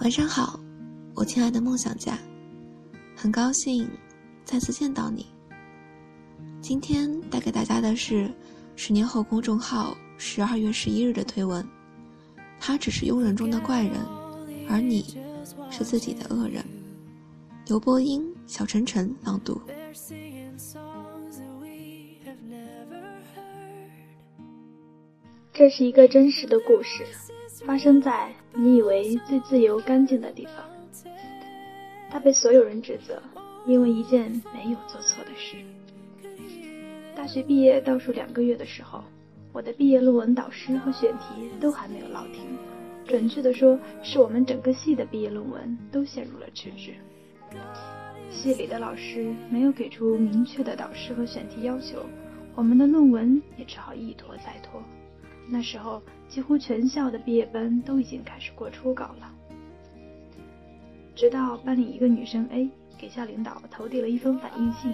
晚上好，我亲爱的梦想家，很高兴再次见到你。今天带给大家的是十年后公众号十二月十一日的推文，他只是庸人中的怪人，而你是自己的恶人。刘波音，小晨晨朗读。这是一个真实的故事。发生在你以为最自由干净的地方。他被所有人指责，因为一件没有做错的事。大学毕业倒数两个月的时候，我的毕业论文导师和选题都还没有落定，准确的说，是我们整个系的毕业论文都陷入了迟滞。系里的老师没有给出明确的导师和选题要求，我们的论文也只好一拖再拖。那时候，几乎全校的毕业班都已经开始过初稿了。直到班里一个女生 A 给校领导投递了一封反映信，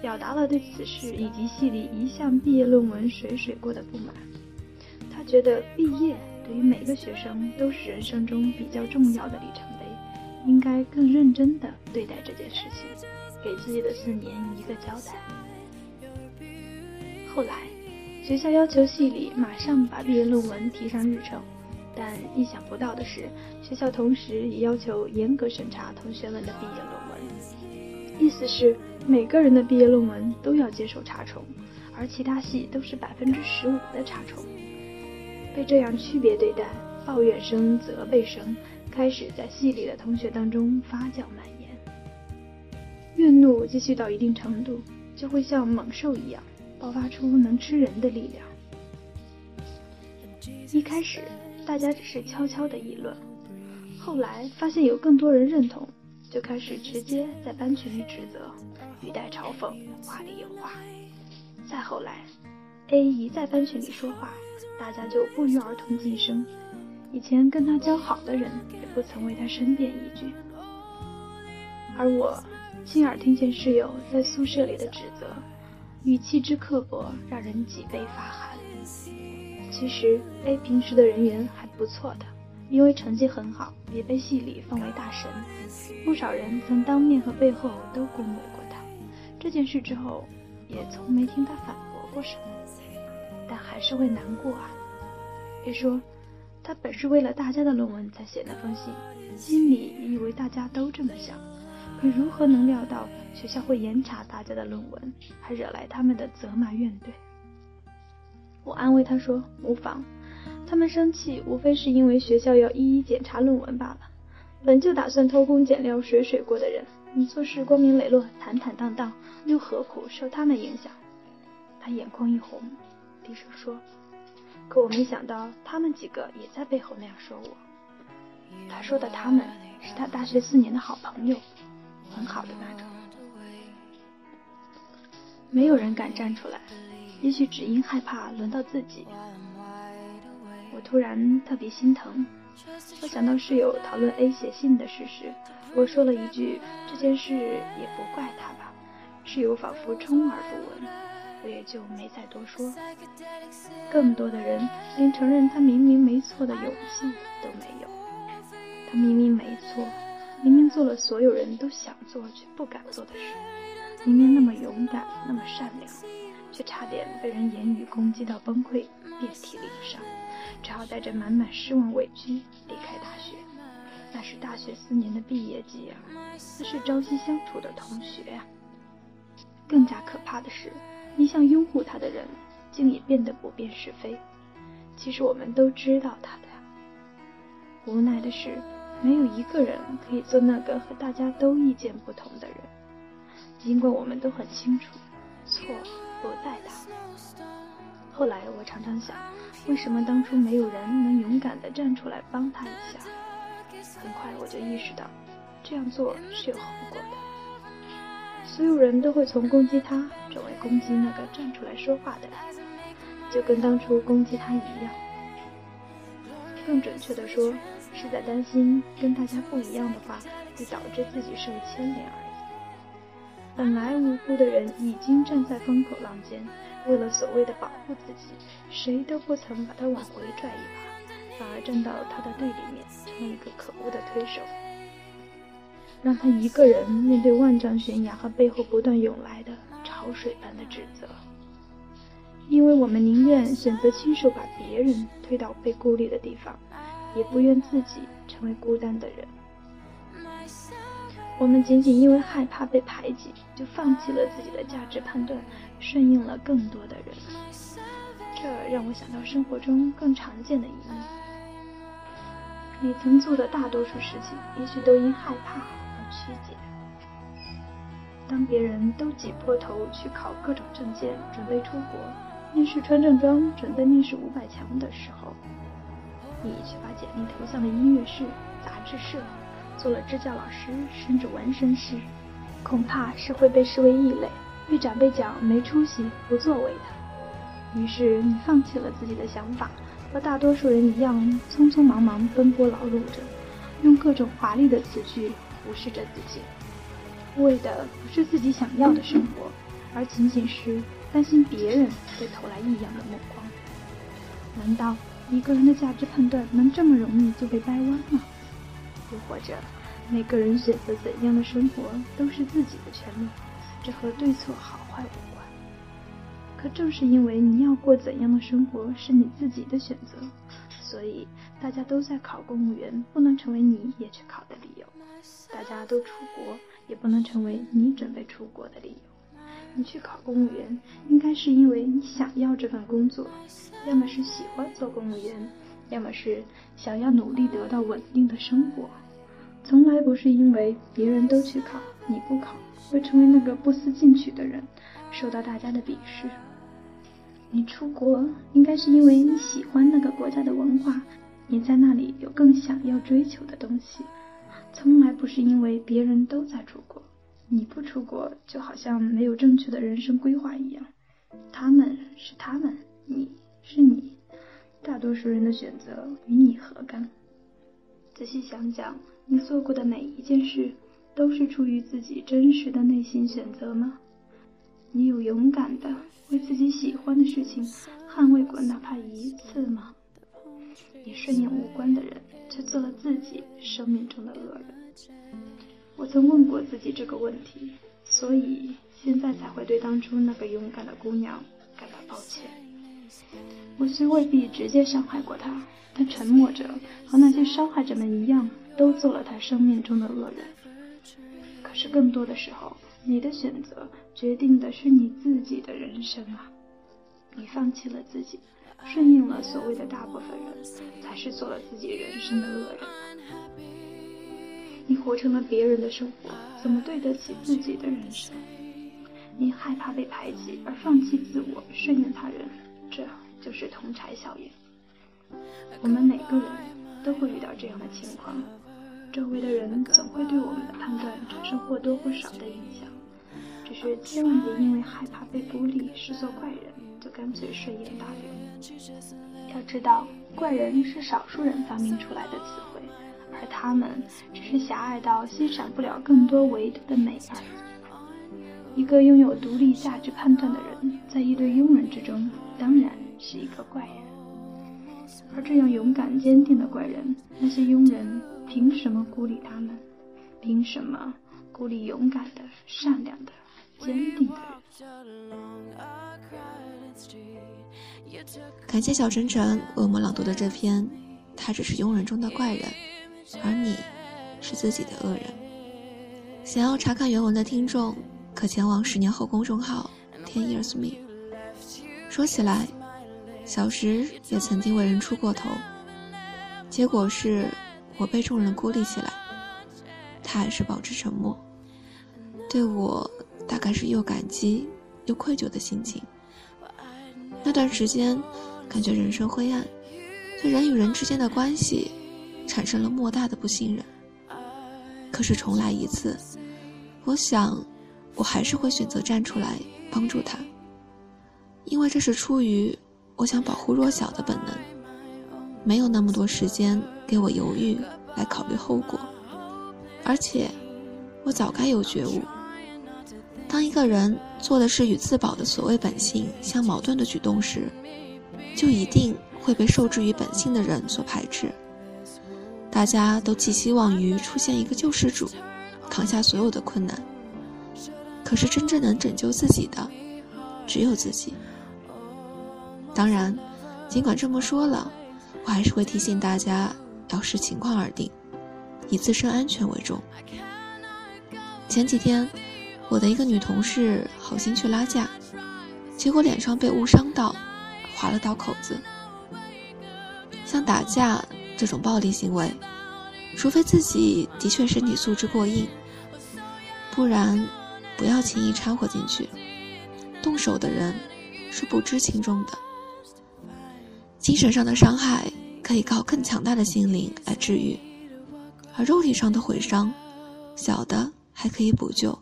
表达了对此事以及系里一项毕业论文水水过的不满。她觉得毕业对于每个学生都是人生中比较重要的里程碑，应该更认真地对待这件事情，给自己的四年一个交代。后来。学校要求系里马上把毕业论文提上日程，但意想不到的是，学校同时也要求严格审查同学们的毕业论文，意思是每个人的毕业论文都要接受查重，而其他系都是百分之十五的查重。被这样区别对待，抱怨声、责备声开始在系里的同学当中发酵蔓延。怨怒积蓄到一定程度，就会像猛兽一样。爆发出能吃人的力量。一开始，大家只是悄悄的议论，后来发现有更多人认同，就开始直接在班群里指责，语带嘲讽，话里有话。再后来，A 一在班群里说话，大家就不约而同噤声。以前跟他交好的人，也不曾为他申辩一句。而我，亲耳听见室友在宿舍里的指责。语气之刻薄，让人脊背发寒。其实 A 平时的人缘还不错的，因为成绩很好，也被系里奉为大神。不少人曾当面和背后都恭维过他。这件事之后，也从没听他反驳过什么，但还是会难过啊。别说他本是为了大家的论文才写那封信，心里也以为大家都这么想。可如何能料到学校会严查大家的论文，还惹来他们的责骂怨怼？我安慰他说：“无妨，他们生气无非是因为学校要一一检查论文罢了。本就打算偷工减料、水水过的人，你做事光明磊落、坦坦荡荡，又何苦受他们影响？”他眼眶一红，低声说：“可我没想到，他们几个也在背后那样说我。”他说的“他们”是他大学四年的好朋友。很好的那种，没有人敢站出来，也许只因害怕轮到自己。我突然特别心疼，我想到室友讨论 A 写信的事时，我说了一句：“这件事也不怪他吧。”室友仿佛充耳不闻，我也就没再多说。更多的人连承认他明明没错的勇气都没有，他明明没错。明明做了所有人都想做却不敢做的事，明明那么勇敢，那么善良，却差点被人言语攻击到崩溃，遍体鳞伤，只好带着满满失望委屈离开大学。那是大学四年的毕业季啊，那是朝夕相处的同学啊。更加可怕的是，一向拥护他的人，竟也变得不辨是非。其实我们都知道他的呀。无奈的是。没有一个人可以做那个和大家都意见不同的人，尽管我们都很清楚，错不在他。后来我常常想，为什么当初没有人能勇敢地站出来帮他一下？很快我就意识到，这样做是有后果的。所有人都会从攻击他转为攻击那个站出来说话的人，就跟当初攻击他一样。更准确的说。是在担心跟大家不一样的话会导致自己受牵连而已。本来无辜的人已经站在风口浪尖，为了所谓的保护自己，谁都不曾把他往回拽一把，反而站到他的对立面，成了一个可恶的推手，让他一个人面对万丈悬崖和背后不断涌来的潮水般的指责。因为我们宁愿选择亲手把别人推到被孤立的地方，也不愿自己成为孤单的人。我们仅仅因为害怕被排挤，就放弃了自己的价值判断，顺应了更多的人。这让我想到生活中更常见的一幕：你曾做的大多数事情，也许都因害怕而曲解。当别人都挤破头去考各种证件，准备出国。面试穿正装，准备面试五百强的时候，你却把简历投向了音乐室、杂志社，做了支教老师，甚至纹身师，恐怕是会被视为异类，被长辈讲没出息、不作为的。于是你放弃了自己的想法，和大多数人一样，匆匆忙忙奔波劳碌着，用各种华丽的词句服侍着自己，为的不是自己想要的生活，而仅仅是。担心别人会投来异样的目光，难道一个人的价值判断能这么容易就被掰弯吗？又或者，每个人选择怎样的生活都是自己的权利，这和对错好坏无关。可正是因为你要过怎样的生活是你自己的选择，所以大家都在考公务员，不能成为你也去考的理由；大家都出国，也不能成为你准备出国的理由。你去考公务员，应该是因为你想要这份工作，要么是喜欢做公务员，要么是想要努力得到稳定的生活，从来不是因为别人都去考，你不考，会成为那个不思进取的人，受到大家的鄙视。你出国，应该是因为你喜欢那个国家的文化，你在那里有更想要追求的东西，从来不是因为别人都在出国。你不出国，就好像没有正确的人生规划一样。他们是他们，你是你，大多数人的选择与你何干？仔细想想，你做过的每一件事，都是出于自己真实的内心选择吗？你有勇敢的为自己喜欢的事情捍卫过哪怕一次吗？你顺应无关的人，却做了自己生命中的恶人。我曾问过自己这个问题，所以现在才会对当初那个勇敢的姑娘感到抱歉。我虽未必直接伤害过他，但沉默着和那些伤害者们一样，都做了他生命中的恶人。可是更多的时候，你的选择决定的是你自己的人生啊！你放弃了自己，顺应了所谓的大部分人，才是做了自己人生的恶人。你活成了别人的生活，怎么对得起自己的人生？你害怕被排挤而放弃自我，顺应他人，这就是同柴效应。我们每个人都会遇到这样的情况，周围的人总会对我们的判断产生或多或少的影响。只是千万别因为害怕被孤立视作怪人，就干脆顺应大流。要知道，怪人是少数人发明出来的词汇。而他们只是狭隘到欣赏不了更多维度的美而已。一个拥有独立价值判断的人，在一堆庸人之中，当然是一个怪人。而这样勇敢坚定的怪人，那些庸人凭什么孤立他们？凭什么孤立勇敢的、善良的、坚定的人？感谢小晨晨为我们朗读的这篇，他只是庸人中的怪人。而你，是自己的恶人。想要查看原文的听众，可前往十年后公众号 “Ten Years Me”。说起来，小时也曾经为人出过头，结果是我被众人孤立起来，他还是保持沉默，对我大概是又感激又愧疚的心情。那段时间，感觉人生灰暗，对人与人之间的关系。产生了莫大的不信任。可是重来一次，我想，我还是会选择站出来帮助他，因为这是出于我想保护弱小的本能，没有那么多时间给我犹豫来考虑后果，而且，我早该有觉悟。当一个人做的是与自保的所谓本性相矛盾的举动时，就一定会被受制于本性的人所排斥。大家都寄希望于出现一个救世主，扛下所有的困难。可是真正能拯救自己的，只有自己。当然，尽管这么说了，我还是会提醒大家要视情况而定，以自身安全为重。前几天，我的一个女同事好心去拉架，结果脸上被误伤到，划了道口子。像打架这种暴力行为，除非自己的确身体素质过硬，不然不要轻易掺和进去。动手的人是不知轻重的。精神上的伤害可以靠更强大的心灵来治愈，而肉体上的毁伤，小的。还可以补救，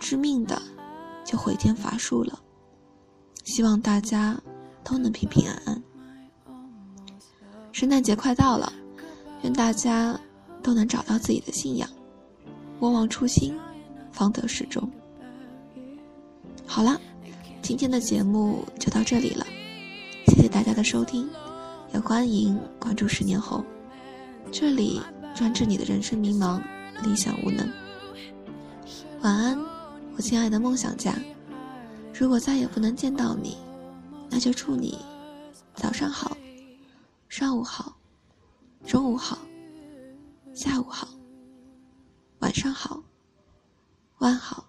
致命的就回天乏术了。希望大家都能平平安安。圣诞节快到了，愿大家都能找到自己的信仰，莫忘初心，方得始终。好了，今天的节目就到这里了，谢谢大家的收听，也欢迎关注十年后，这里专治你的人生迷茫、理想无能。晚安，我亲爱的梦想家。如果再也不能见到你，那就祝你早上好，上午好，中午好，下午好，晚上好，晚好。